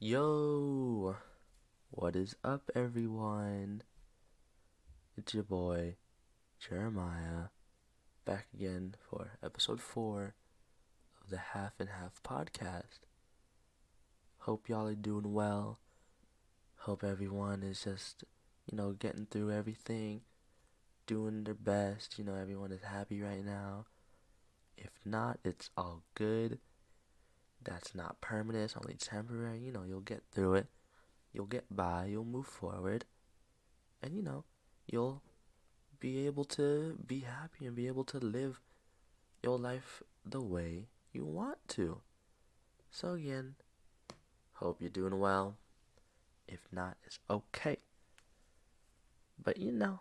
Yo, what is up, everyone? It's your boy, Jeremiah, back again for episode 4 of the Half and Half podcast. Hope y'all are doing well. Hope everyone is just, you know, getting through everything, doing their best. You know, everyone is happy right now. If not, it's all good that's not permanent, it's only temporary. You know, you'll get through it, you'll get by, you'll move forward, and you know, you'll be able to be happy and be able to live your life the way you want to. So, again, hope you're doing well. If not, it's okay. But you know,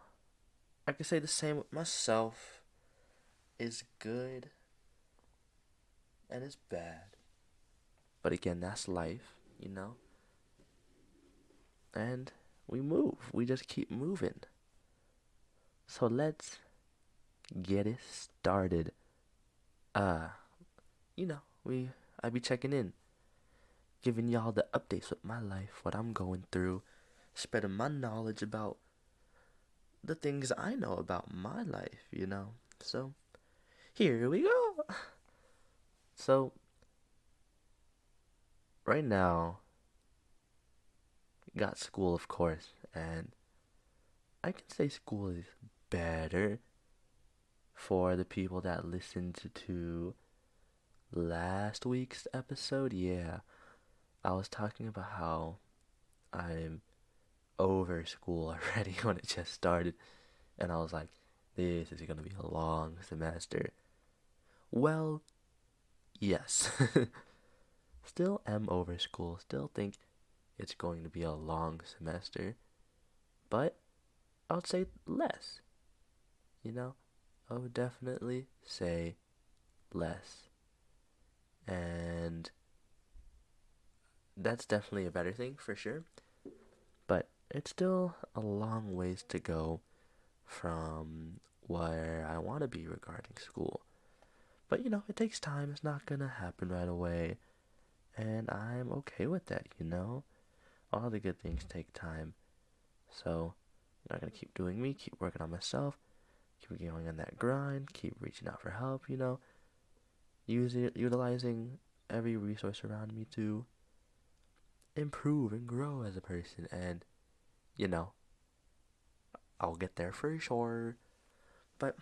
I can say the same with myself. Is good and it's bad. But again, that's life, you know? And we move. We just keep moving. So let's get it started. Uh, you know, we I be checking in, giving y'all the updates with my life, what I'm going through, spreading my knowledge about the things I know about my life, you know. So, here we go. So, right now, got school, of course, and I can say school is better for the people that listened to last week's episode. Yeah, I was talking about how I'm over school already when it just started, and I was like, this is gonna be a long semester. Well, yes. still am over school, still think it's going to be a long semester, but I would say less. You know, I would definitely say less. And that's definitely a better thing for sure. But it's still a long ways to go from where I want to be regarding school. But you know, it takes time. It's not going to happen right away. And I'm okay with that, you know? All the good things take time. So, I'm not gonna keep doing me, keep working on myself, keep going on that grind, keep reaching out for help, you know? Using, utilizing every resource around me to improve and grow as a person. And, you know, I'll get there for sure. But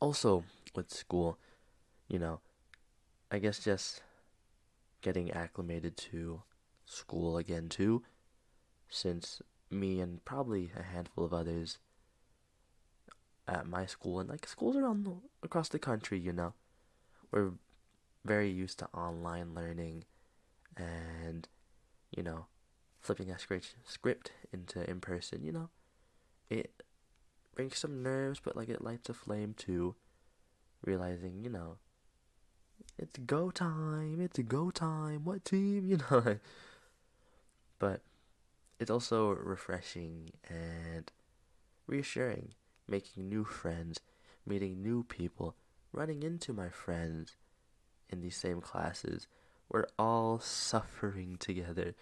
also with school, you know, I guess just getting acclimated to school again too, since me and probably a handful of others at my school and like schools around the, across the country, you know, we're very used to online learning and you know flipping a script script into in person, you know, it brings some nerves, but like it lights a flame too. Realizing, you know, it's go time, it's go time, what team, you know. but it's also refreshing and reassuring, making new friends, meeting new people, running into my friends in these same classes. We're all suffering together.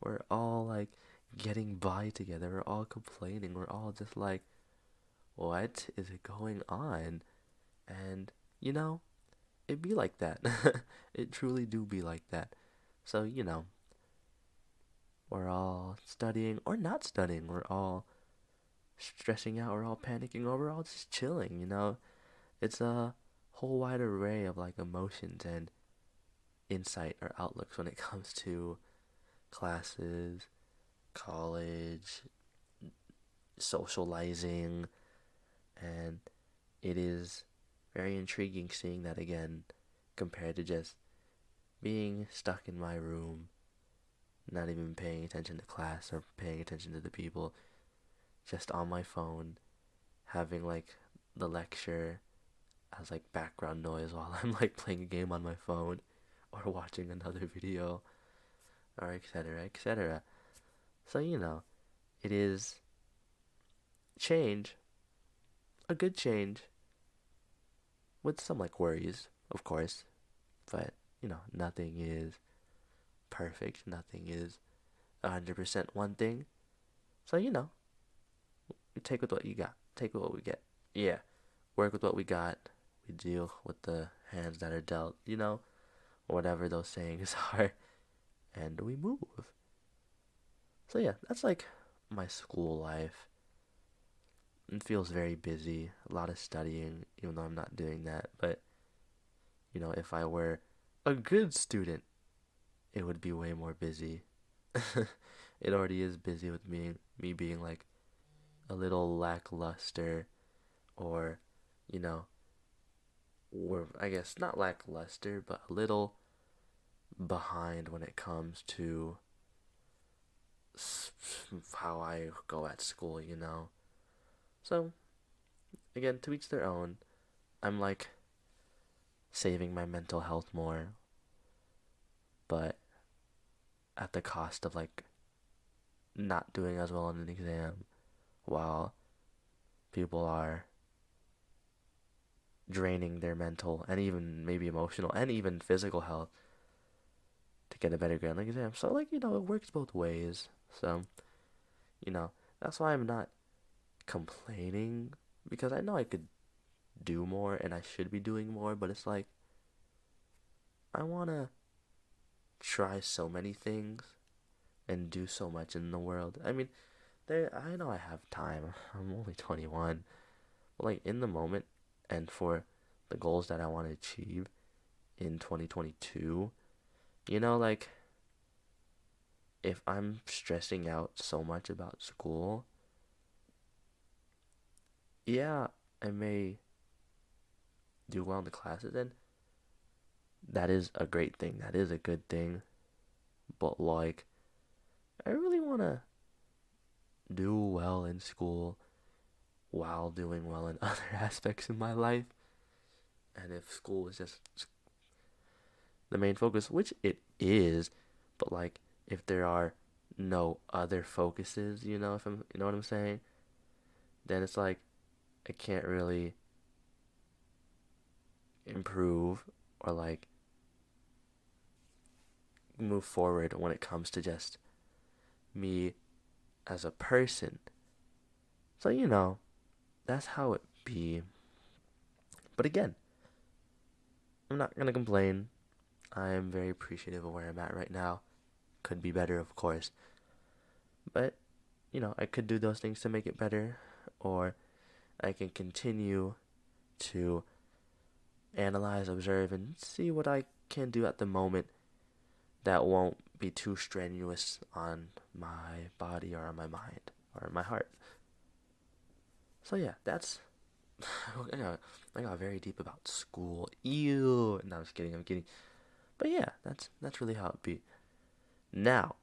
We're all like getting by together. We're all complaining. We're all just like, what is going on? And, you know, it be like that. it truly do be like that. So, you know, we're all studying or not studying. We're all stressing out. We're all panicking or we're all just chilling, you know. It's a whole wide array of like emotions and insight or outlooks when it comes to classes, college, socializing, and it is very intriguing seeing that again compared to just being stuck in my room, not even paying attention to class or paying attention to the people, just on my phone, having like the lecture as like background noise while I'm like playing a game on my phone or watching another video or etc etc. So you know, it is change, a good change, with some like worries, of course, but you know, nothing is perfect. Nothing is 100% one thing. So, you know, take with what you got. Take with what we get. Yeah. Work with what we got. We deal with the hands that are dealt, you know, whatever those sayings are. And we move. So, yeah, that's like my school life. It feels very busy. A lot of studying, even though I'm not doing that. But, you know, if I were a good student, it would be way more busy. it already is busy with me me being like a little lackluster or you know or I guess not lackluster but a little behind when it comes to how I go at school, you know. So again, to each their own. I'm like saving my mental health more but at the cost of like not doing as well on an exam while people are draining their mental and even maybe emotional and even physical health to get a better grade on the exam. So like, you know, it works both ways. So, you know, that's why I'm not complaining because I know I could do more and I should be doing more, but it's like I want to try so many things and do so much in the world. I mean, there I know I have time. I'm only 21. But like in the moment and for the goals that I want to achieve in 2022, you know like if I'm stressing out so much about school, yeah, I may do well in the classes and that is a great thing. That is a good thing. But like I really want to do well in school while doing well in other aspects of my life. And if school is just the main focus, which it is, but like if there are no other focuses, you know, if I'm, you know what I'm saying, then it's like I can't really improve or like move forward when it comes to just me as a person. So, you know, that's how it be. But again, I'm not going to complain. I am very appreciative of where I'm at right now. Could be better, of course. But, you know, I could do those things to make it better, or I can continue to analyze, observe, and see what I can do at the moment that won't be too strenuous on my body or on my mind or my heart. So yeah, that's I got, I got very deep about school. Ew. No, I'm just kidding. I'm kidding. But yeah, that's that's really how it be. Now,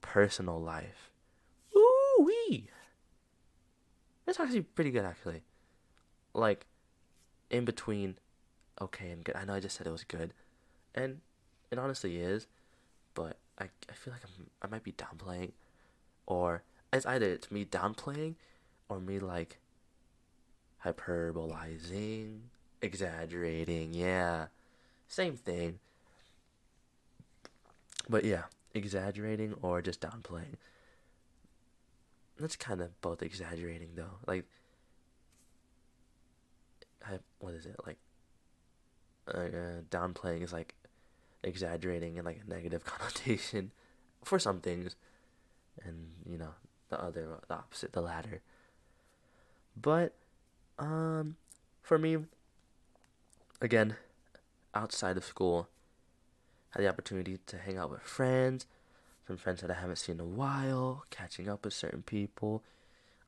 personal life. Ooh wee. It's actually pretty good, actually. Like, in between, okay and good. I know I just said it was good, and it honestly is but I, I feel like I'm, I might be downplaying, or it's either it's me downplaying, or me like hyperbolizing, exaggerating. Yeah, same thing. But yeah, exaggerating or just downplaying. That's kind of both exaggerating though. Like, I, what is it like? Uh, downplaying is like exaggerating in like a negative connotation for some things, and you know the other, the opposite, the latter. But um, for me, again, outside of school, had the opportunity to hang out with friends, some friends that I haven't seen in a while, catching up with certain people,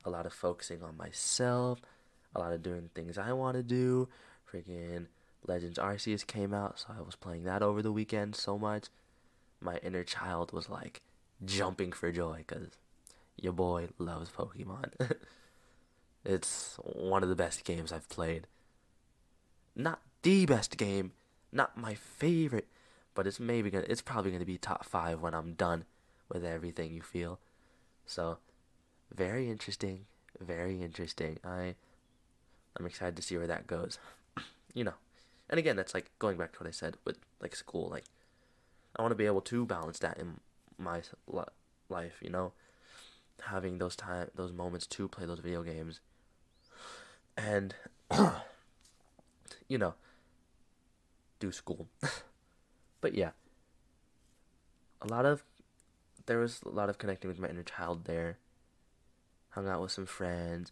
a lot of focusing on myself, a lot of doing things I want to do, freaking Legends Arceus came out, so I was playing that over the weekend so much. My inner child was like jumping for joy because your boy loves Pokemon. it's one of the best games I've played. Not the best game, not my favorite, but it's maybe gonna it's probably gonna be top five when I'm done with everything you feel. So very interesting, very interesting. I I'm excited to see where that goes. you know. And again, that's like going back to what I said with like school. Like, I want to be able to balance that in my life, you know, having those time those moments to play those video games, and you know, do school. but yeah, a lot of there was a lot of connecting with my inner child there. Hung out with some friends,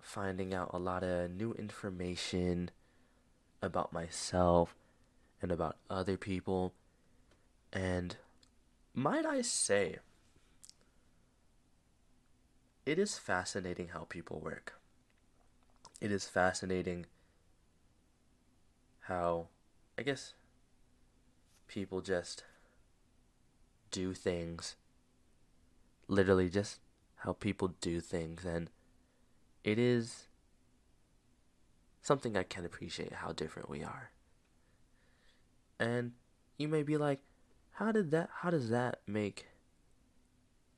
finding out a lot of new information about myself and about other people. And might I say, it is fascinating how people work. It is fascinating how, I guess, people just do things. Literally, just how people do things. And it is something I can appreciate how different we are. And you may be like, how did that, how does that make,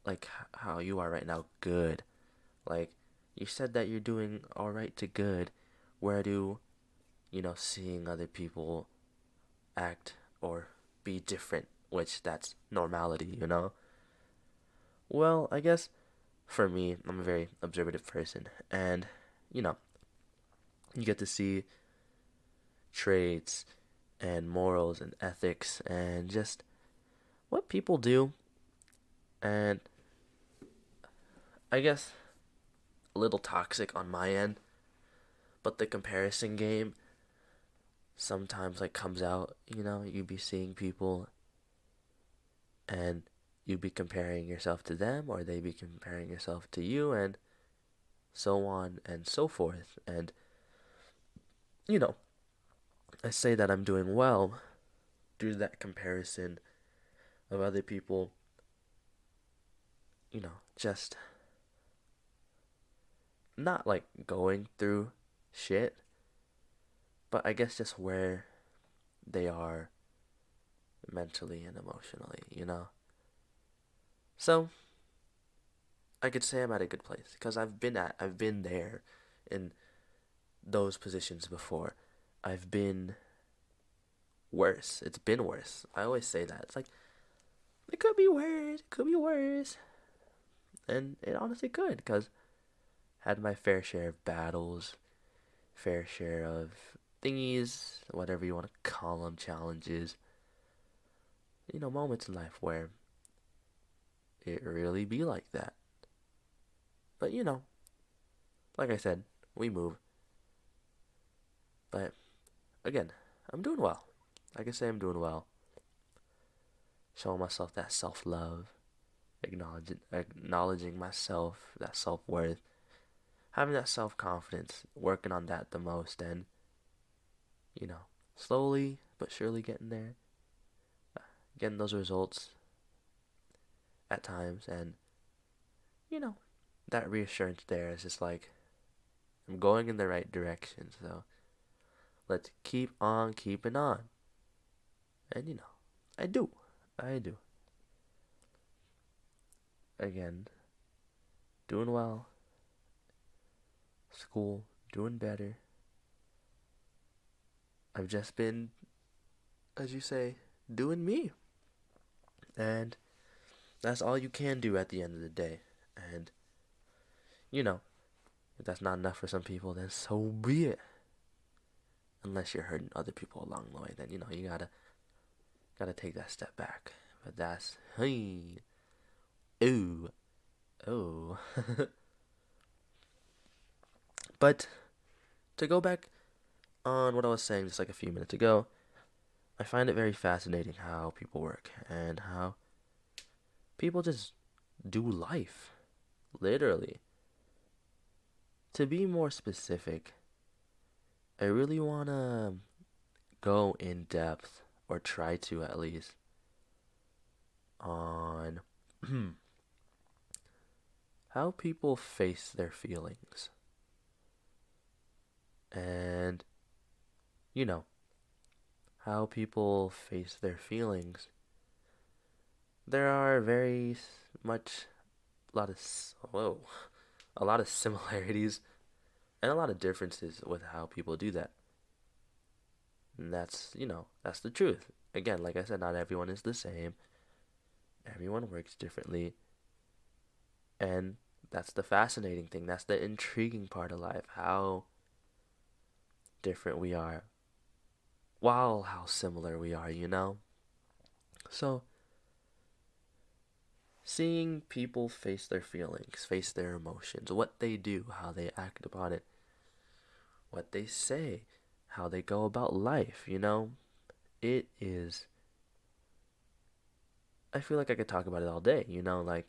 like, how you are right now good? Like, you said that you're doing alright to good. Where do, you know, seeing other people act or be different, which that's normality, you know? Well, I guess for me, I'm a very observative person, and you know, you get to see traits and morals and ethics and just what people do, and I guess a little toxic on my end, but the comparison game sometimes like comes out, you know, you'd be seeing people and you'd be comparing yourself to them or they'd be comparing yourself to you and so on and so forth. And you know i say that i'm doing well due to that comparison of other people you know just not like going through shit but i guess just where they are mentally and emotionally you know so I could say I'm at a good place because I've been at I've been there in those positions before. I've been worse. It's been worse. I always say that. It's like it could be worse. It could be worse. And it honestly could because had my fair share of battles, fair share of thingies, whatever you want to call them, challenges. You know, moments in life where it really be like that. But you know, like I said, we move. But again, I'm doing well. I say, I'm doing well. Showing myself that self love, acknowledging acknowledging myself, that self worth, having that self confidence, working on that the most, and you know, slowly but surely getting there, uh, getting those results at times, and you know, that reassurance there is just like I'm going in the right direction. So let's keep on keeping on. And you know, I do. I do. Again, doing well. School, doing better. I've just been, as you say, doing me. And that's all you can do at the end of the day. And, you know, if that's not enough for some people, then so be it. Unless you're hurting other people along the way, then, you know, you gotta, gotta take that step back. But that's, hey, ooh, oh. but, to go back on what I was saying just like a few minutes ago, I find it very fascinating how people work and how people just do life. Literally. To be more specific, I really want to go in depth, or try to at least, on how people face their feelings. And, you know, how people face their feelings there are very much a lot of whoa, a lot of similarities and a lot of differences with how people do that. And that's, you know, that's the truth. again, like I said, not everyone is the same. Everyone works differently. And that's the fascinating thing. That's the intriguing part of life. How different we are. While how similar we are, you know? So, seeing people face their feelings, face their emotions, what they do, how they act upon it, what they say, how they go about life, you know? It is. I feel like I could talk about it all day, you know? Like,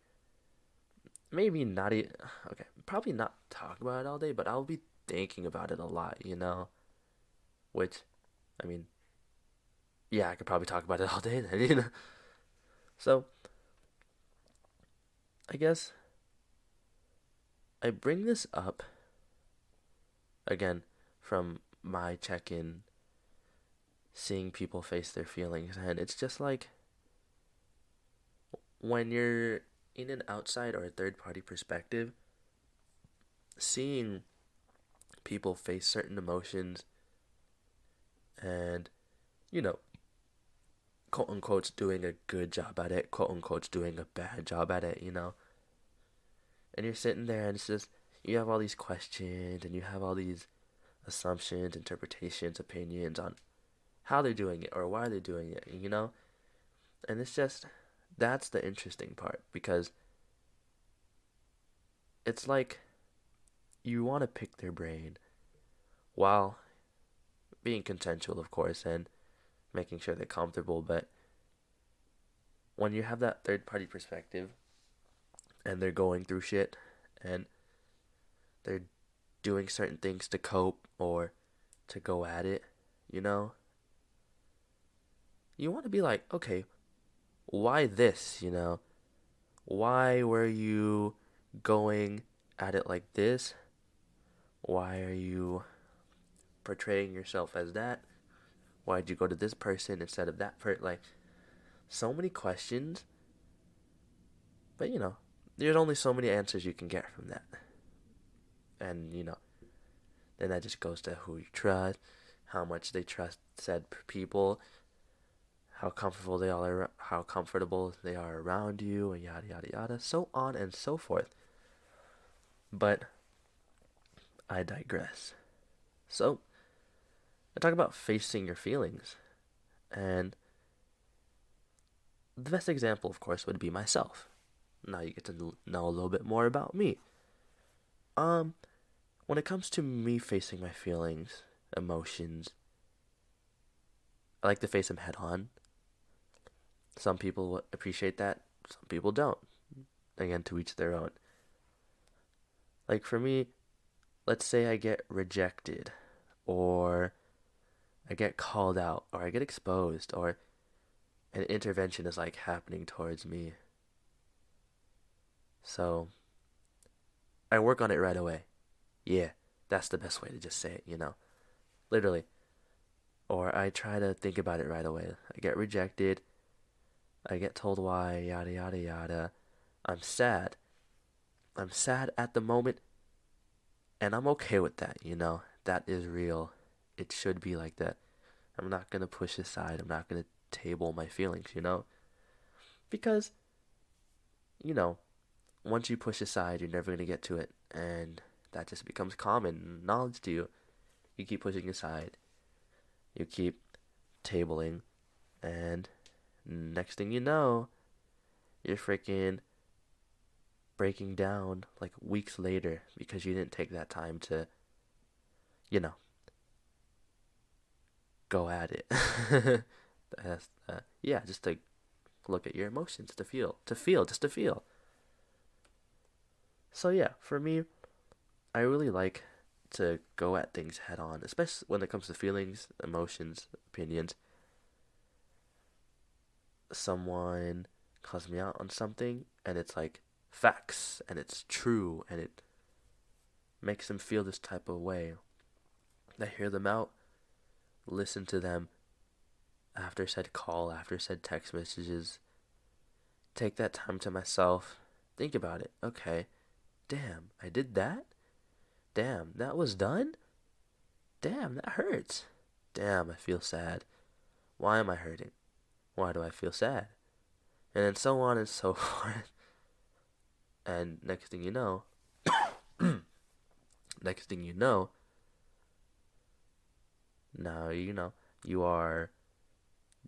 maybe not. E- okay, probably not talk about it all day, but I'll be thinking about it a lot, you know? Which, I mean, yeah, I could probably talk about it all day then, you know? So, I guess I bring this up again from my check in, seeing people face their feelings, and it's just like when you're in an outside or a third party perspective, seeing people face certain emotions and, you know, quote unquote doing a good job at it, quote unquote doing a bad job at it, you know. And you're sitting there and it's just you have all these questions and you have all these assumptions, interpretations, opinions on how they're doing it or why they're doing it, you know? And it's just that's the interesting part because it's like you want to pick their brain while being consensual, of course, and making sure they're comfortable. But when you have that third party perspective and they're going through shit and they're doing certain things to cope or to go at it, you know, you want to be like, okay, why this, you know? Why were you going at it like this? Why are you portraying yourself as that? Why'd you go to this person instead of that person? Like, so many questions. But, you know, there's only so many answers you can get from that. And, you know, then that just goes to who you trust, how much they trust said people, how comfortable they are, how comfortable they are around you, and yada yada yada, so on and so forth. But I digress. So, I talk about facing your feelings, and the best example, of course, would be myself. Now you get to know a little bit more about me. Um, when it comes to me facing my feelings, emotions, I like to face them head on. Some people appreciate that, some people don't. Again, to each their own. Like for me, let's say I get rejected, or I get called out, or I get exposed, or an intervention is like happening towards me. So, I work on it right away. Yeah, that's the best way to just say it, you know. Literally. Or I try to think about it right away. I get rejected, I get told why, yada, yada, yada. I'm sad. I'm sad at the moment, and I'm okay with that, you know? That is real. It should be like that. I'm not gonna push aside, I'm not gonna table my feelings, you know? Because, you know, once you push aside, you're never gonna get to it, and that just becomes common knowledge to you. You keep pushing aside, you keep tabling, and Next thing you know, you're freaking breaking down like weeks later because you didn't take that time to, you know, go at it. Uh, yeah, just to look at your emotions, to feel, to feel, just to feel. So yeah, for me, I really like to go at things head on, especially when it comes to feelings, emotions, opinions someone calls me out on something and it's like facts and it's true and it makes them feel this type of way. I hear them out, listen to them after said call, after said text messages. Take that time to myself. Think about it. Okay. Damn, I did that? Damn, that was done? Damn, that hurts. Damn, I feel sad. Why am I hurting? Why do I feel sad? And then so on and so forth. And next thing you know, next thing you know, now you know, you are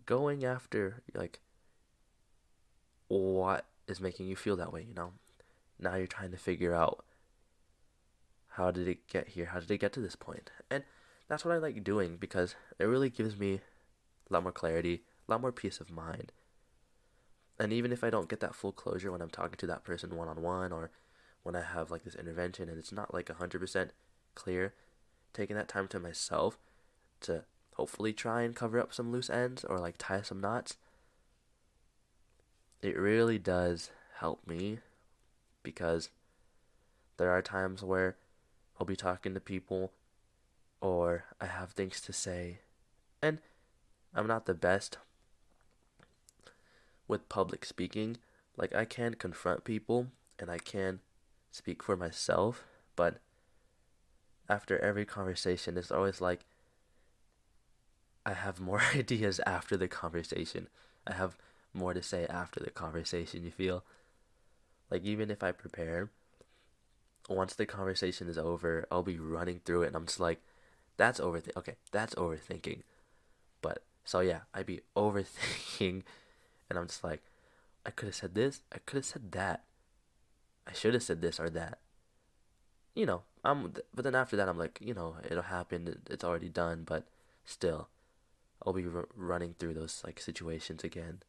going after, like, what is making you feel that way, you know? Now you're trying to figure out how did it get here? How did it get to this point? And that's what I like doing because it really gives me a lot more clarity, a lot more peace of mind. And even if I don't get that full closure when I'm talking to that person one on one or when I have like this intervention and it's not like 100% clear, taking that time to myself to hopefully try and cover up some loose ends or like tie some knots, it really does help me because there are times where I'll be talking to people or I have things to say and I'm not the best with public speaking. Like I can confront people and I can speak for myself, but after every conversation it's always like I have more ideas after the conversation. I have more to say after the conversation, you feel? Like, even if I prepare, once the conversation is over, I'll be running through it and I'm just like, that's overthinking. Okay, that's overthinking. But, so yeah, I'd be overthinking and I'm just like, I could have said this, I could have said that. I should have said this or that. You know, I'm, but then after that, I'm like, you know, it'll happen, it's already done, but still, I'll be r- running through those, like, situations again.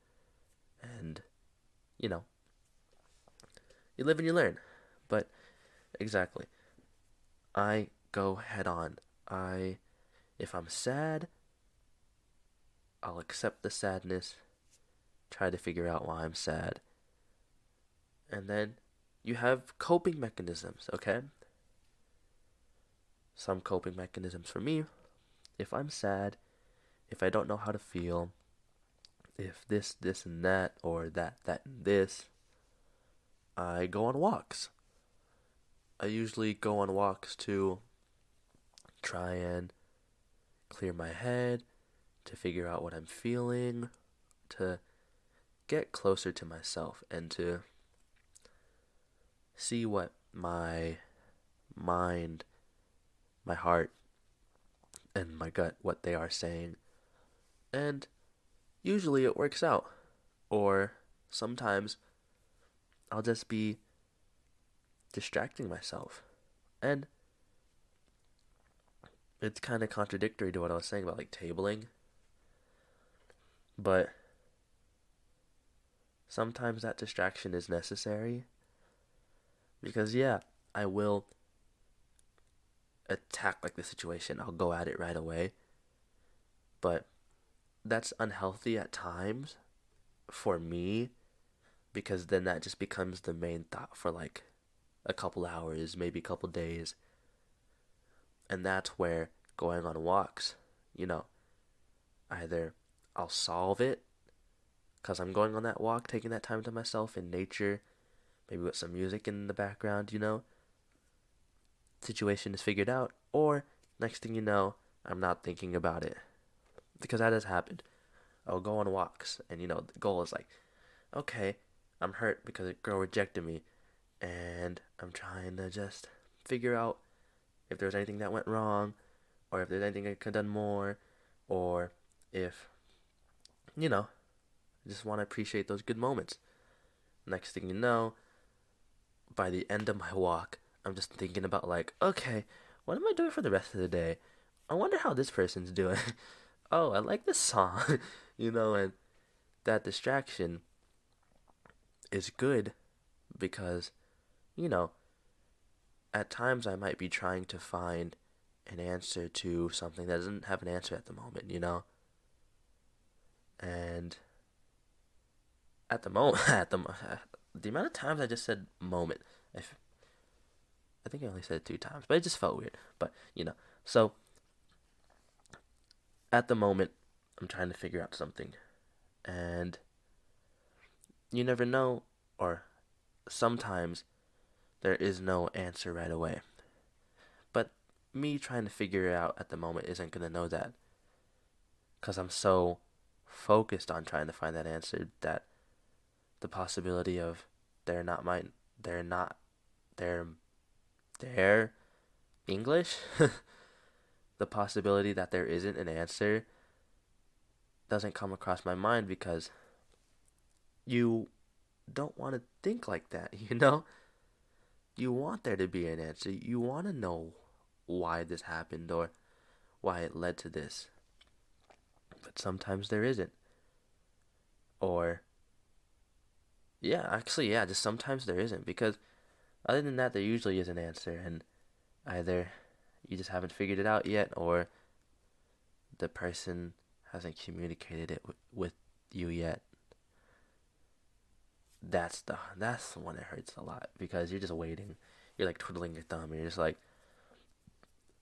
And, you know, you live and you learn. But exactly. I go head on. I if I'm sad, I'll accept the sadness, try to figure out why I'm sad. And then you have coping mechanisms, okay? Some coping mechanisms for me. If I'm sad, if I don't know how to feel, if this, this, and that, or that, that, and this, I go on walks. I usually go on walks to try and clear my head, to figure out what I'm feeling, to get closer to myself, and to see what my mind, my heart, and my gut, what they are saying. And usually it works out. Or sometimes I'll just be distracting myself. And it's kind of contradictory to what I was saying about like tabling. But sometimes that distraction is necessary. Because, yeah, I will attack like the situation, I'll go at it right away. But that's unhealthy at times for me because then that just becomes the main thought for like a couple hours, maybe a couple days. And that's where going on walks, you know, either I'll solve it because I'm going on that walk, taking that time to myself in nature, maybe with some music in the background, you know. Situation is figured out, or next thing you know, I'm not thinking about it because that has happened. I'll go on walks, and you know, the goal is like, okay, I'm hurt because a girl rejected me, and I'm trying to just figure out if there's anything that went wrong, or if there's anything I could have done more, or if, you know, I just want to appreciate those good moments. Next thing you know, by the end of my walk, I'm just thinking about, like, okay, what am I doing for the rest of the day? I wonder how this person's doing. oh, I like this song, you know, and that distraction is good because, you know, at times I might be trying to find an answer to something that doesn't have an answer at the moment, you know? And at the moment, at the the amount of times I just said moment, I think I only said it two times, but it just felt weird. But you know, so at the moment, I'm trying to figure out something, and you never know, or sometimes there is no answer right away. But me trying to figure it out at the moment isn't going to know that. Because I'm so focused on trying to find that answer that the possibility of they're not my they're not they're they're English the possibility that there isn't an answer doesn't come across my mind because you don't want to think like that, you know? You want there to be an answer. You want to know why this happened or why it led to this. But sometimes there isn't. Or, yeah, actually, yeah, just sometimes there isn't. Because other than that, there usually is an answer. And either you just haven't figured it out yet or the person hasn't communicated it w- with you yet that's the that's the one that hurts a lot because you're just waiting. You're like twiddling your thumb and you're just like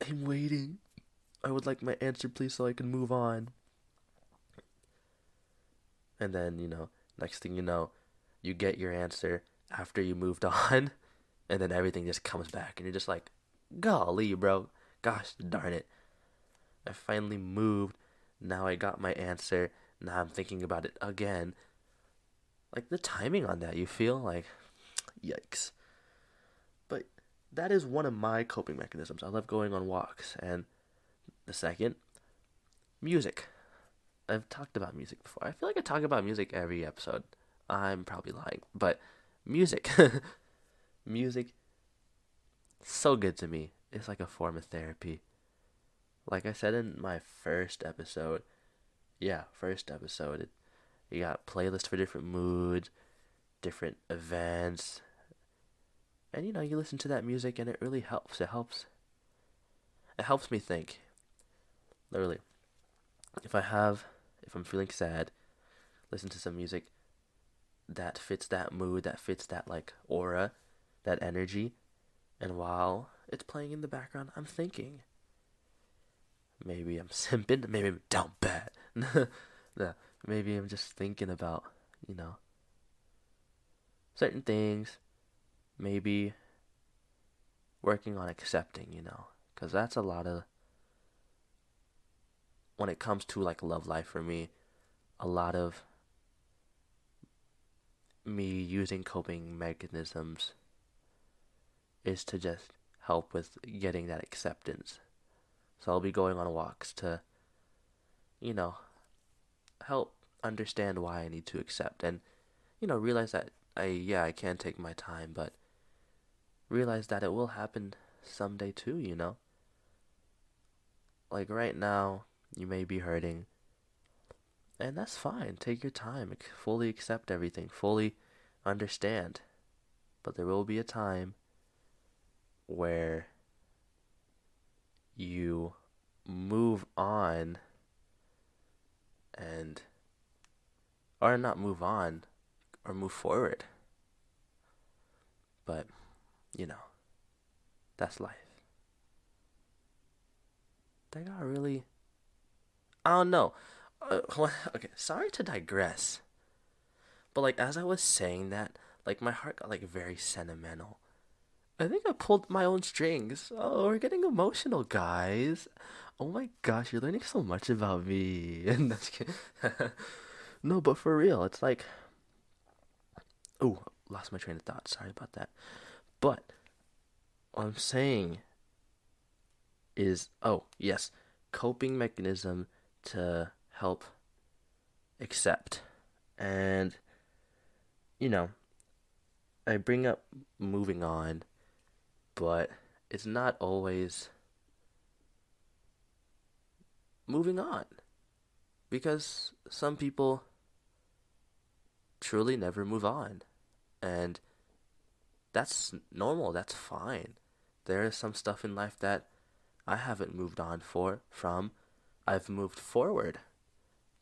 I'm waiting. I would like my answer please so I can move on. And then, you know, next thing you know, you get your answer after you moved on and then everything just comes back and you're just like, "Golly, bro. Gosh darn it. I finally moved. Now I got my answer. Now I'm thinking about it again like the timing on that, you feel like, yikes. But that is one of my coping mechanisms. I love going on walks. And the second, music. I've talked about music before. I feel like I talk about music every episode. I'm probably lying, but music. music so good to me. It's like a form of therapy. Like I said in my first episode, yeah, first episode, it you got playlists for different moods, different events. And you know, you listen to that music and it really helps. It helps. It helps me think. Literally. If I have if I'm feeling sad, listen to some music that fits that mood, that fits that like aura, that energy. And while it's playing in the background, I'm thinking. Maybe I'm simping, maybe I'm down bad. maybe I'm just thinking about, you know, certain things. Maybe working on accepting, you know, because that's a lot of, when it comes to like love life for me, a lot of me using coping mechanisms is to just help with getting that acceptance. So I'll be going on walks to, you know, help understand why I need to accept and you know realize that I yeah I can take my time but realize that it will happen someday too you know? Like right now you may be hurting and that's fine. Take your time. Fully accept everything. Fully understand. But there will be a time where you move on and or not move on or move forward. But, you know, that's life. They got really. I don't know. Uh, okay, sorry to digress. But, like, as I was saying that, like, my heart got, like, very sentimental. I think I pulled my own strings. Oh, we're getting emotional, guys. Oh my gosh, you're learning so much about me. And that's no, but for real, it's like, oh, lost my train of thought. Sorry about that. But what I'm saying is, oh yes, coping mechanism to help accept, and you know, I bring up moving on, but it's not always moving on. Because some people truly never move on. And that's normal, that's fine. There is some stuff in life that I haven't moved on for from. I've moved forward.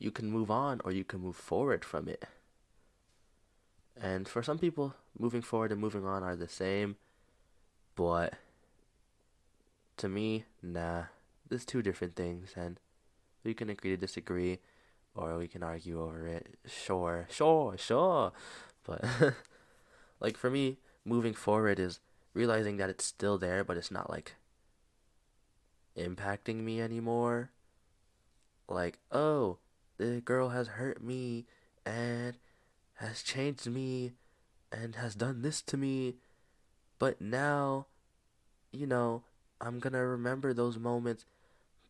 You can move on or you can move forward from it. And for some people, moving forward and moving on are the same, but to me, nah, there's two different things, and we can agree to disagree, or we can argue over it. Sure, sure, sure. But, like, for me, moving forward is realizing that it's still there, but it's not, like, impacting me anymore. Like, oh, the girl has hurt me and has changed me and has done this to me. But now, you know, I'm gonna remember those moments,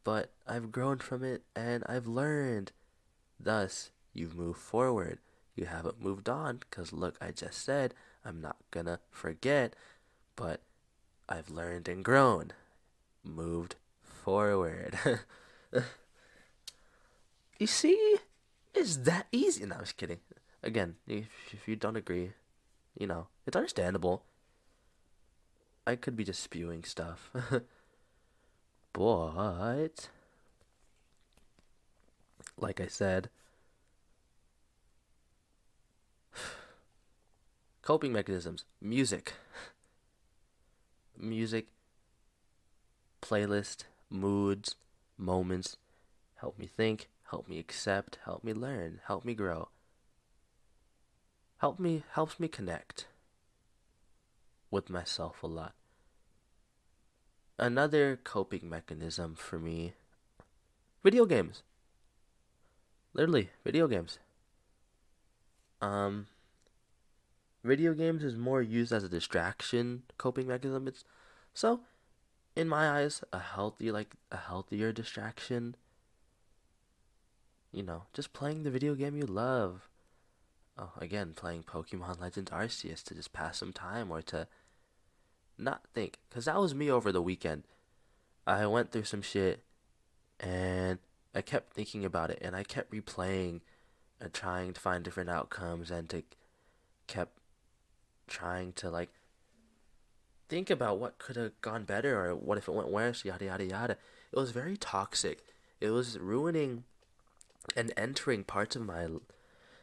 but I've grown from it and I've learned. Thus, you've moved forward. You haven't moved on because look, I just said I'm not gonna forget, but I've learned and grown. Moved forward. you see, it's that easy. No, I was kidding. Again, if, if you don't agree, you know, it's understandable. I could be just spewing stuff. but, like I said, coping mechanisms, music. music, playlist, moods, moments help me think, help me accept, help me learn, help me grow. Help me helps me connect with myself a lot. Another coping mechanism for me video games. Literally, video games. Um video games is more used as a distraction coping mechanism. It's so in my eyes a healthy like a healthier distraction. You know, just playing the video game you love. Oh, again, playing Pokemon Legends Arceus to just pass some time or to not think. Because that was me over the weekend. I went through some shit and I kept thinking about it and I kept replaying and trying to find different outcomes and to kept trying to like think about what could have gone better or what if it went worse, yada yada yada. It was very toxic. It was ruining and entering parts of my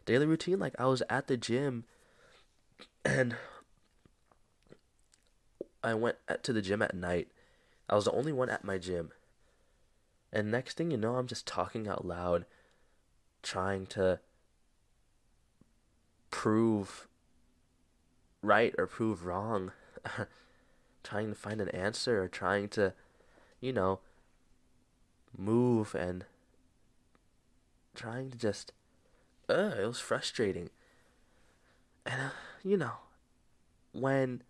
daily routine. Like I was at the gym and I went to the gym at night. I was the only one at my gym. And next thing you know, I'm just talking out loud, trying to prove right or prove wrong, trying to find an answer or trying to, you know, move and trying to just, uh, it was frustrating. And, uh, you know, when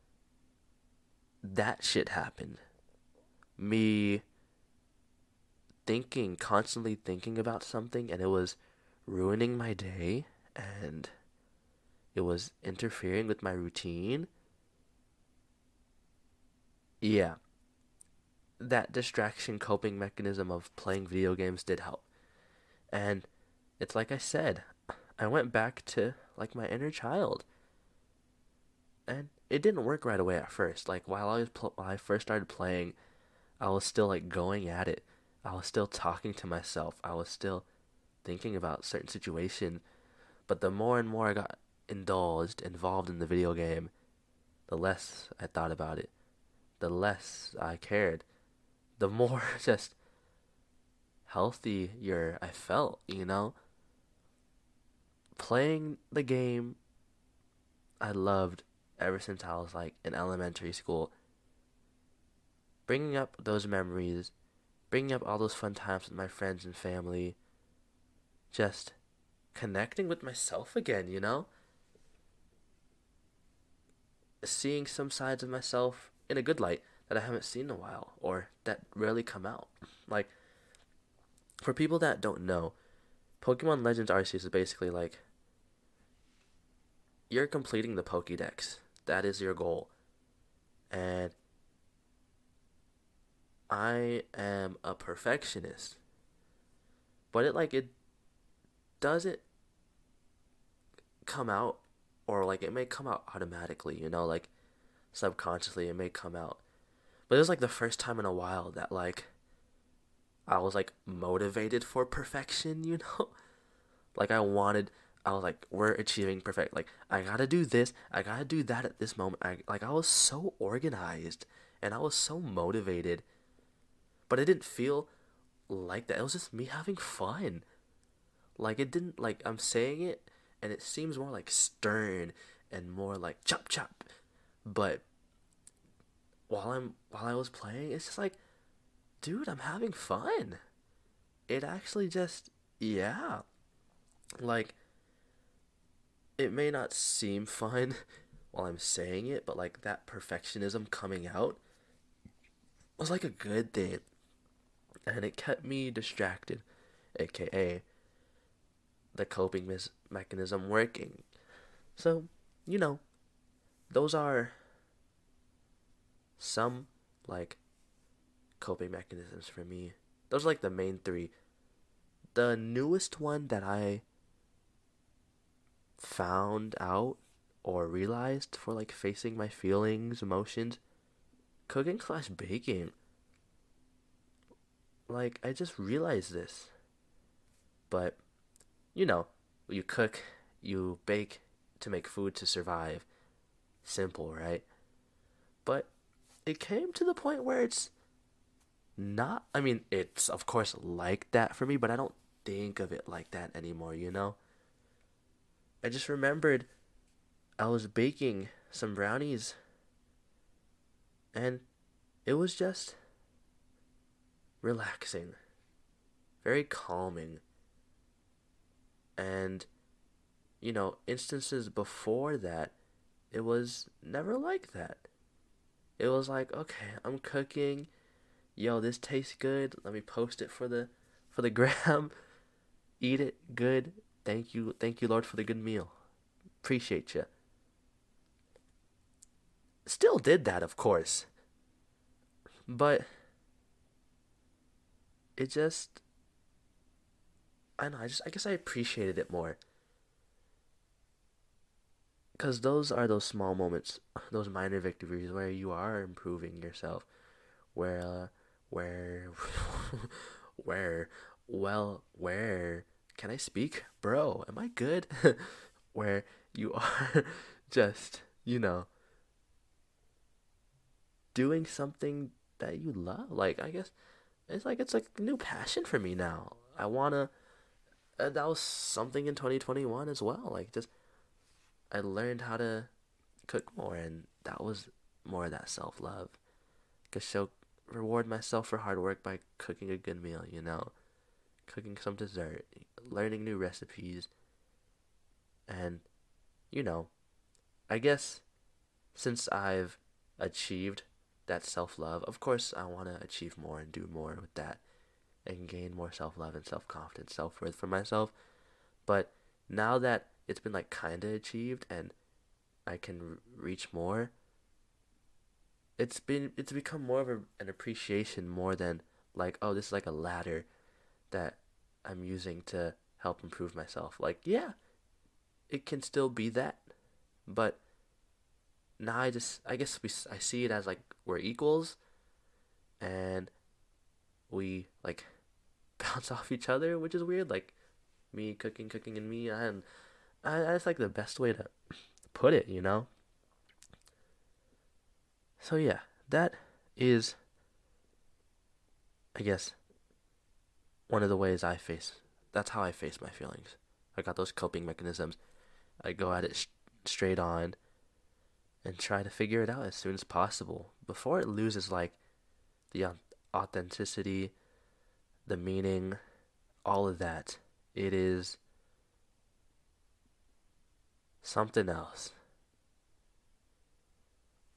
that shit happened, me thinking, constantly thinking about something, and it was ruining my day, and it was interfering with my routine. Yeah. That distraction coping mechanism of playing video games did help. And it's like I said, I went back to like my inner child. And it didn't work right away at first. Like while I was pl- I first started playing, I was still like going at it. I was still talking to myself. I was still thinking about certain situation. But the more and more I got indulged, involved in the video game, the less I thought about it, the less I cared, the more just healthier I felt, you know? Playing the game I loved ever since I was like in elementary school. Bringing up those memories, bringing up all those fun times with my friends and family, just connecting with myself again, you know? seeing some sides of myself in a good light that I haven't seen in a while or that rarely come out. Like, for people that don't know, Pokemon Legends Arceus is basically like you're completing the Pokédex. That is your goal. And I am a perfectionist. But it like it doesn't come out or like it may come out automatically, you know, like subconsciously it may come out. But it was like the first time in a while that like I was like motivated for perfection, you know? like I wanted I was like, we're achieving perfect. Like I gotta do this, I gotta do that at this moment. I like I was so organized and I was so motivated. But it didn't feel like that. It was just me having fun. Like it didn't like I'm saying it and it seems more like stern and more like chop chop. But while I'm while I was playing, it's just like, dude, I'm having fun. It actually just yeah. like it may not seem fine while I'm saying it, but like that perfectionism coming out was like a good thing. And it kept me distracted, aka the coping mes- mechanism working. So, you know, those are some like coping mechanisms for me. Those are like the main three. The newest one that I found out or realized for like facing my feelings, emotions, cooking slash baking. Like I just realized this. But you know, you cook, you bake to make food to survive. Simple, right? But it came to the point where it's not I mean, it's of course like that for me, but I don't think of it like that anymore, you know? I just remembered I was baking some brownies and it was just relaxing, very calming. And, you know, instances before that, it was never like that. It was like, okay, I'm cooking. Yo, this tastes good. Let me post it for the for the gram. Eat it good. Thank you. Thank you, Lord, for the good meal. Appreciate you. Still did that, of course. But it just I know, I just I guess I appreciated it more. Cuz those are those small moments, those minor victories where you are improving yourself, where uh, where where well, where can I speak? Bro, am I good? where you are just, you know, doing something that you love. Like I guess it's like it's like a new passion for me now. I wanna. Uh, that was something in 2021 as well. Like just, I learned how to cook more, and that was more of that self love. Cause show reward myself for hard work by cooking a good meal. You know, cooking some dessert, learning new recipes, and you know, I guess since I've achieved that self love. Of course, I want to achieve more and do more with that and gain more self love and self confidence, self worth for myself. But now that it's been like kind of achieved and I can reach more, it's been it's become more of a, an appreciation more than like oh this is like a ladder that I'm using to help improve myself. Like yeah, it can still be that, but now I just I guess we I see it as like we're equals, and we like bounce off each other, which is weird. Like me cooking, cooking, and me, I and I, that's like the best way to put it, you know. So yeah, that is, I guess, one of the ways I face. That's how I face my feelings. I got those coping mechanisms. I go at it sh- straight on and try to figure it out as soon as possible before it loses like the authenticity, the meaning, all of that. It is something else.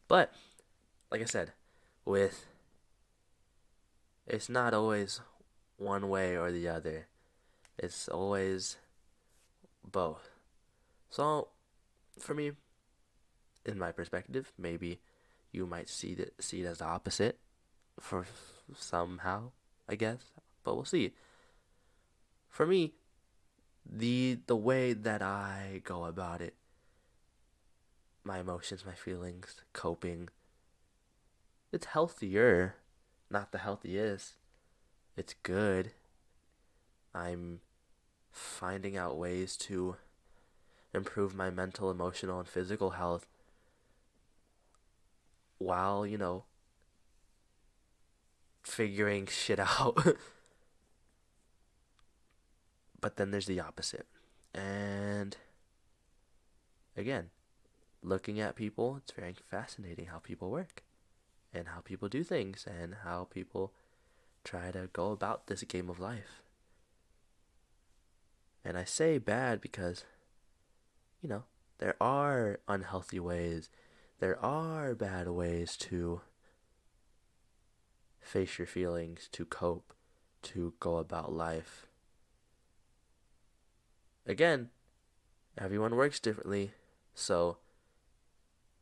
But like I said, with it's not always one way or the other. It's always both. So for me, in my perspective. Maybe you might see it see it as the opposite for somehow, I guess. But we'll see. For me, the the way that I go about it, my emotions, my feelings, coping, it's healthier, not the healthiest. It's good. I'm finding out ways to improve my mental, emotional, and physical health while, you know, figuring shit out. but then there's the opposite. And again, looking at people, it's very fascinating how people work and how people do things and how people try to go about this game of life. And I say bad because, you know, there are unhealthy ways, there are bad ways to face your feelings, to cope, to go about life. Again, everyone works differently, so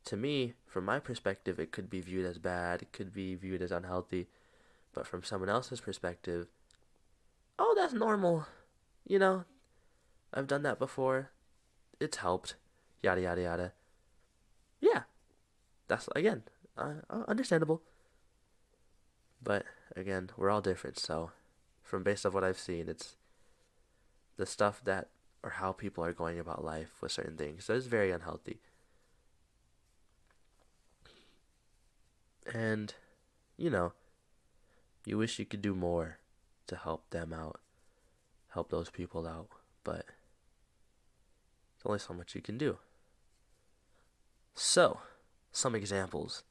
to me, from my perspective, it could be viewed as bad, it could be viewed as unhealthy, but from someone else's perspective, oh, that's normal. You know, I've done that before. It's helped. Yada, yada, yada. Yeah. That's, again, uh, understandable. But, again, we're all different, so from based off what I've seen, it's the stuff that or how people are going about life with certain things. So it's very unhealthy. And, you know, you wish you could do more to help them out, help those people out, but there's only so much you can do. So, some examples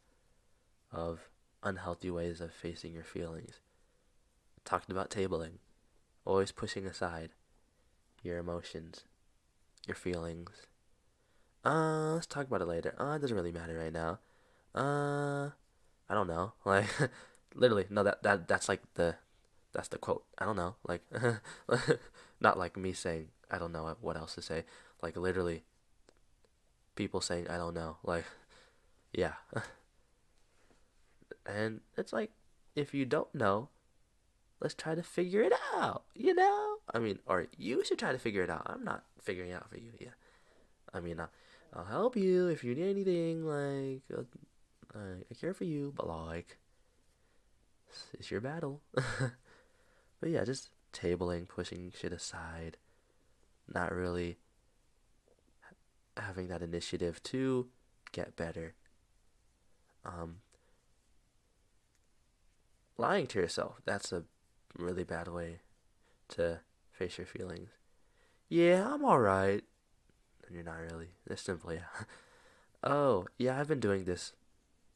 of unhealthy ways of facing your feelings. Talking about tabling, always pushing aside your emotions, your feelings. Uh, let's talk about it later. Uh, it doesn't really matter right now. Uh, I don't know. Like, literally, no. That that that's like the, that's the quote. I don't know. Like, not like me saying I don't know what else to say. Like literally, people saying I don't know. Like, yeah. and it's like, if you don't know, let's try to figure it out. You know, I mean, or you should try to figure it out. I'm not figuring it out for you. Yeah, I mean, I'll, I'll help you if you need anything. Like, uh, I care for you, but like, it's, your battle. but yeah, just tabling, pushing shit aside, not really having that initiative to get better. Um, lying to yourself, that's a really bad way to face your feelings. Yeah, I'm alright. And you're not really. It's simply, oh, yeah, I've been doing this,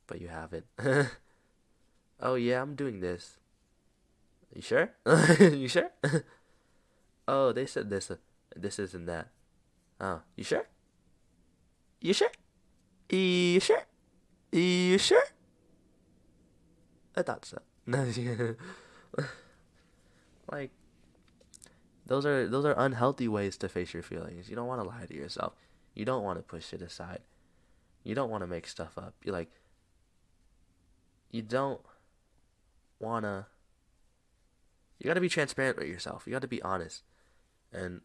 but you haven't. oh, yeah, I'm doing this. You sure? you sure? oh, they said this, uh, this isn't that. Oh, you sure? You sure? You sure? You sure? I thought so. like those are those are unhealthy ways to face your feelings. You don't want to lie to yourself. You don't want to push it aside. You don't want to make stuff up. You like you don't want to you got to be transparent with yourself. You got to be honest. And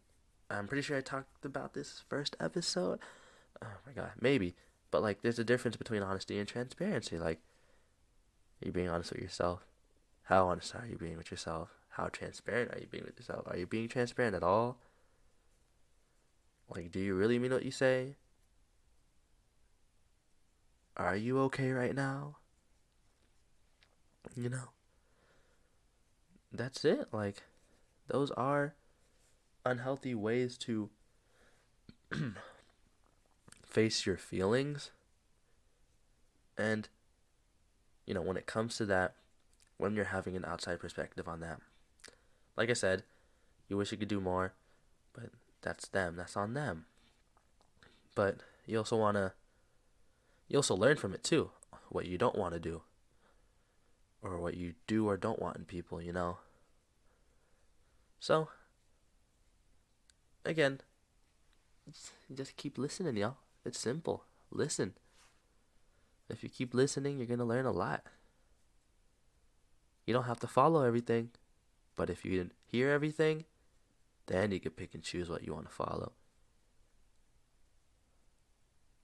I'm pretty sure I talked about this first episode. Oh my god, maybe. But like there's a difference between honesty and transparency. Like are you being honest with yourself? How honest are you being with yourself? How transparent are you being with yourself? Are you being transparent at all? Like, do you really mean what you say? Are you okay right now? You know? That's it. Like, those are unhealthy ways to face your feelings. And, you know, when it comes to that, when you're having an outside perspective on that. Like I said, you wish you could do more, but that's them. That's on them. But you also want to you also learn from it too, what you don't want to do or what you do or don't want in people, you know. So again, just keep listening, y'all. It's simple. Listen. If you keep listening, you're going to learn a lot. You don't have to follow everything, but if you hear everything, then you can pick and choose what you want to follow.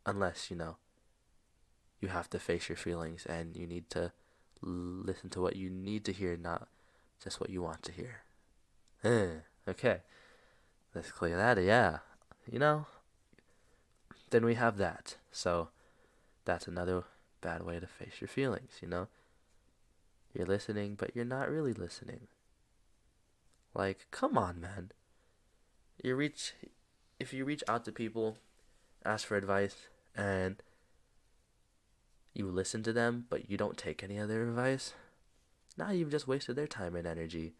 Unless, you know, you have to face your feelings and you need to listen to what you need to hear, not just what you want to hear. Eh, okay. Let's clear that. Yeah. You know, then we have that. So that's another bad way to face your feelings, you know? You're listening, but you're not really listening. Like, come on, man. You reach, if you reach out to people, ask for advice, and you listen to them, but you don't take any of their advice, now you've just wasted their time and energy.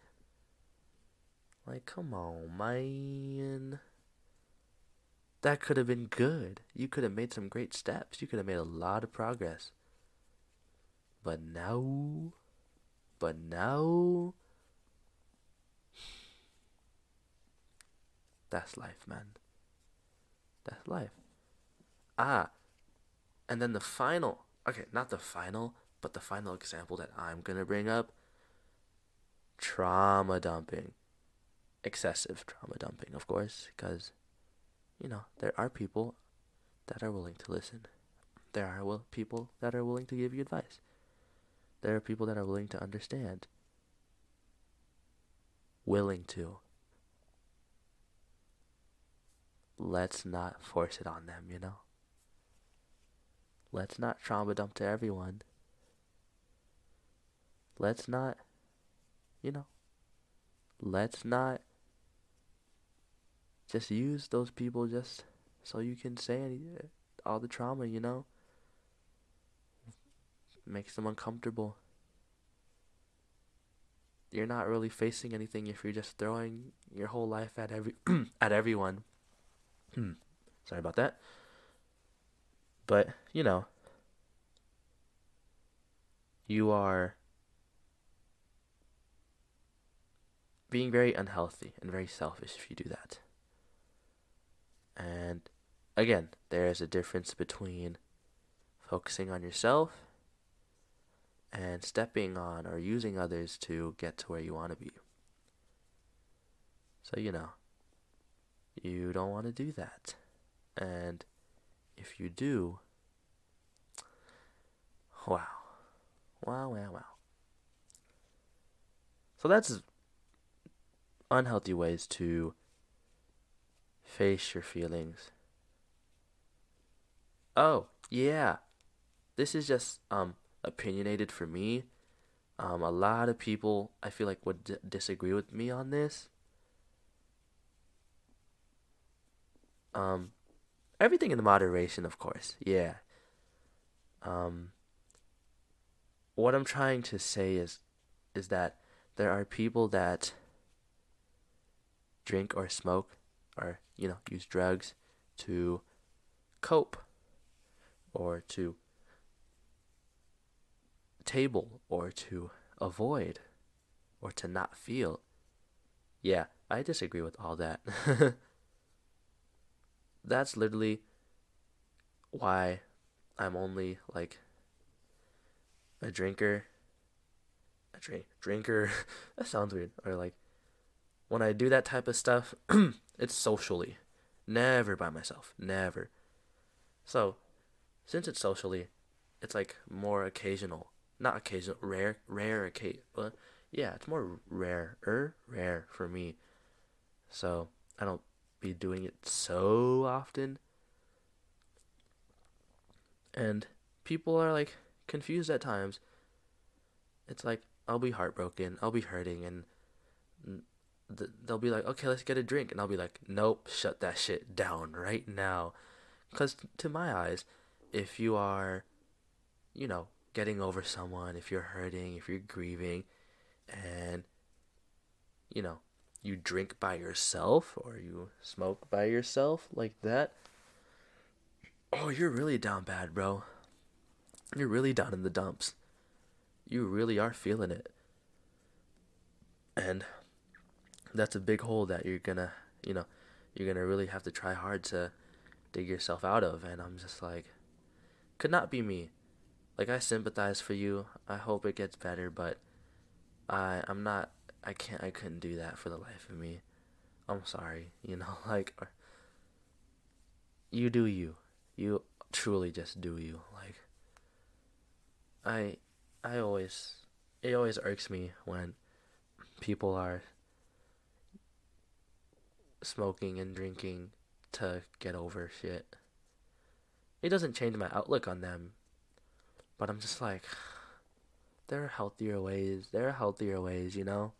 Like, come on, man. That could have been good. You could have made some great steps. You could have made a lot of progress. But now, but now, that's life, man. That's life. Ah, and then the final, okay, not the final, but the final example that I'm gonna bring up trauma dumping. Excessive trauma dumping, of course, because, you know, there are people that are willing to listen. There are will- people that are willing to give you advice. There are people that are willing to understand. Willing to. Let's not force it on them, you know? Let's not trauma dump to everyone. Let's not, you know, let's not just use those people just so you can say any, all the trauma, you know? Makes them uncomfortable. You're not really facing anything if you're just throwing your whole life at every at everyone. Hmm. Sorry about that. But, you know, you are being very unhealthy and very selfish if you do that. And again, there is a difference between focusing on yourself and stepping on or using others to get to where you want to be. So, you know, you don't want to do that. And if you do, wow. Wow, wow, wow. So that's unhealthy ways to face your feelings. Oh, yeah. This is just um opinionated for me. Um a lot of people I feel like would d- disagree with me on this. Um everything in moderation, of course. Yeah. Um what I'm trying to say is is that there are people that drink or smoke or you know use drugs to cope or to table or to avoid or to not feel yeah i disagree with all that that's literally why i'm only like a drinker. A drink drinker. That sounds weird. Or like when I do that type of stuff, it's socially, never by myself, never. So, since it's socially, it's like more occasional, not occasional, rare, rare occasion, but yeah, it's more rarer, rare for me. So I don't be doing it so often, and people are like confused at times. It's like I'll be heartbroken, I'll be hurting, and they'll be like, okay, let's get a drink. And I'll be like, nope, shut that shit down right now. Because to my eyes, if you are, you know, getting over someone, if you're hurting, if you're grieving, and, you know, you drink by yourself or you smoke by yourself like that, oh, you're really down bad, bro. You're really down in the dumps. You really are feeling it. And that's a big hole that you're gonna, you know, you're gonna really have to try hard to dig yourself out of. And I'm just like, could not be me. Like I sympathize for you. I hope it gets better, but I I'm not. I can't. I couldn't do that for the life of me. I'm sorry. You know, like uh, you do you. You truly just do you. Like I I always it always irks me when people are smoking and drinking to get over shit. It doesn't change my outlook on them, but I'm just like, there are healthier ways. There are healthier ways, you know?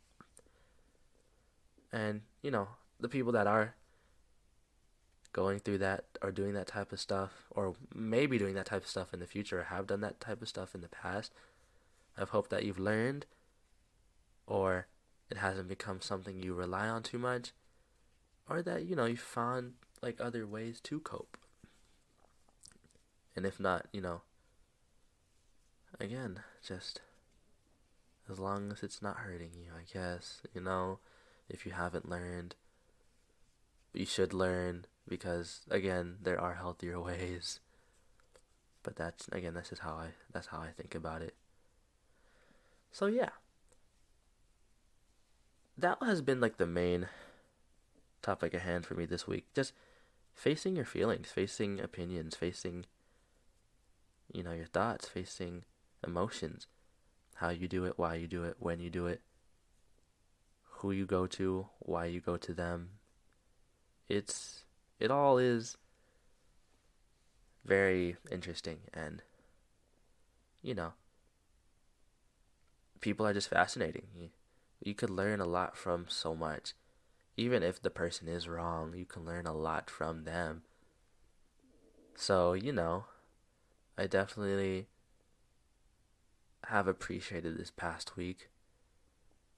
And, you know, the people that are going through that or doing that type of stuff, or maybe doing that type of stuff in the future, or have done that type of stuff in the past, I've hoped that you've learned or it hasn't become something you rely on too much, or that, you know, you found like other ways to cope. And if not, you know, again, just as long as it's not hurting you, I guess, you know, if you haven't learned, you should learn because again, there are healthier ways. But that's again, that's just how I that's how I think about it. So yeah. That has been like the main topic at hand for me this week. Just facing your feelings, facing opinions, facing you know, your thoughts, facing emotions, how you do it, why you do it, when you do it, who you go to, why you go to them. It's it all is very interesting and you know people are just fascinating. You, you could learn a lot from so much. Even if the person is wrong you can learn a lot from them. So you know i definitely have appreciated this past week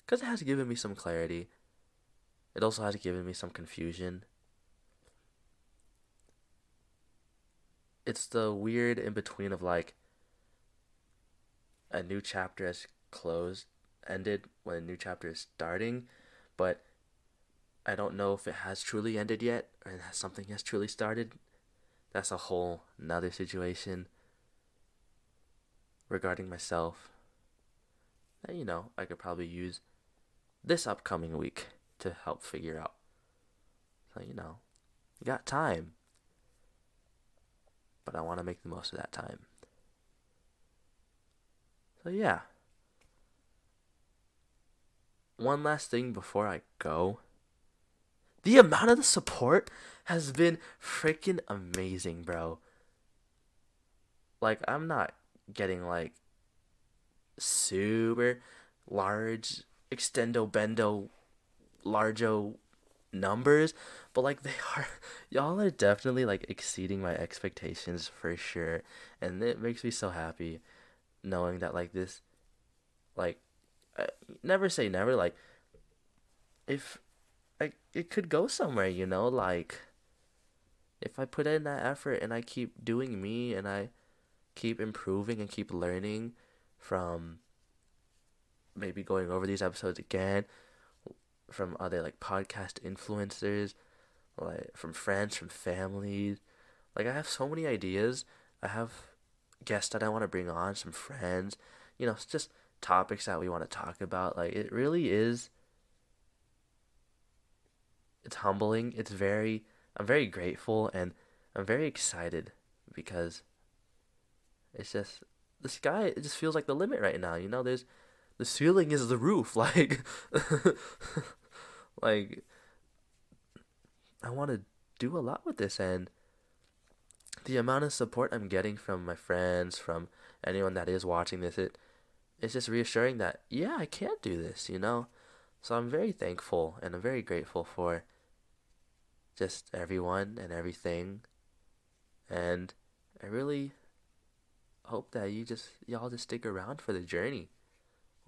because it has given me some clarity. It also has given me some confusion. It's the weird in between of like a new chapter has closed ended when a new chapter is starting but i don't know if it has truly ended yet or something has truly started. That's a whole another situation regarding myself. That you know i could probably use this upcoming week to help figure out so you know you got time but I want to make the most of that time. So, yeah. One last thing before I go. The amount of the support has been freaking amazing, bro. Like, I'm not getting like super large extendo bendo largo numbers, but like they are y'all are definitely like exceeding my expectations for sure. And it makes me so happy knowing that like this like I, never say never like if I it could go somewhere, you know, like if I put in that effort and I keep doing me and I keep improving and keep learning from maybe going over these episodes again from other like podcast influencers, like from friends, from families. Like I have so many ideas. I have guests that I want to bring on, some friends. You know, it's just topics that we want to talk about. Like it really is. It's humbling. It's very. I'm very grateful and I'm very excited because it's just the sky. It just feels like the limit right now. You know, there's the ceiling is the roof. Like, like I want to do a lot with this, and the amount of support I'm getting from my friends, from anyone that is watching this, it it's just reassuring that yeah, I can do this. You know, so I'm very thankful and I'm very grateful for just everyone and everything, and I really hope that you just y'all just stick around for the journey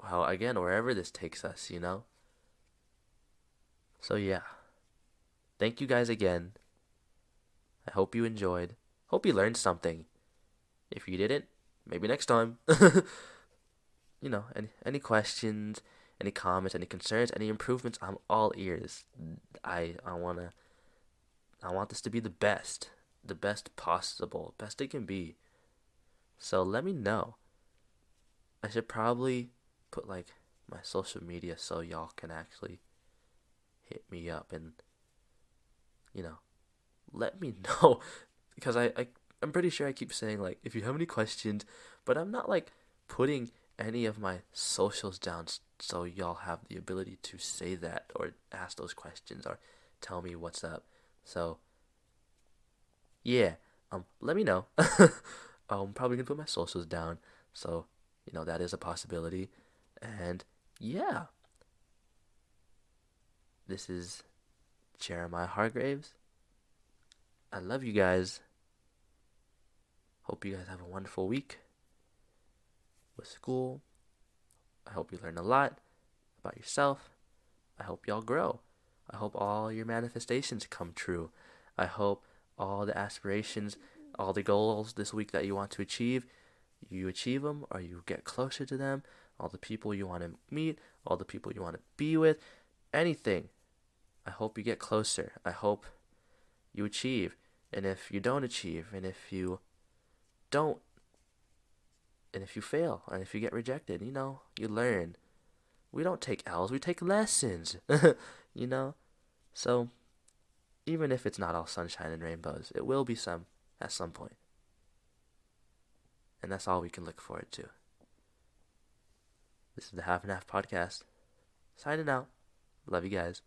how again wherever this takes us, you know. So yeah. Thank you guys again. I hope you enjoyed. Hope you learned something. If you didn't, maybe next time. you know, any any questions, any comments, any concerns, any improvements, I'm all ears. I I want to I want this to be the best, the best possible, best it can be. So let me know. I should probably put like my social media so y'all can actually hit me up and you know let me know because I, I I'm pretty sure I keep saying like if you have any questions, but I'm not like putting any of my socials down so y'all have the ability to say that or ask those questions or tell me what's up. So yeah, um let me know. I'm probably gonna put my socials down, so you know that is a possibility. And yeah, this is Jeremiah Hargraves. I love you guys. Hope you guys have a wonderful week with school. I hope you learn a lot about yourself, I hope y'all grow. I hope all your manifestations come true. I hope all the aspirations, all the goals this week that you want to achieve, you achieve them or you get closer to them. All the people you want to meet, all the people you want to be with, anything. I hope you get closer. I hope you achieve. And if you don't achieve, and if you don't, and if you fail, and if you get rejected, you know, you learn. We don't take L's, we take lessons, you know? So, even if it's not all sunshine and rainbows, it will be some at some point. And that's all we can look forward to. This is the Half and Half Podcast. Signing out. Love you guys.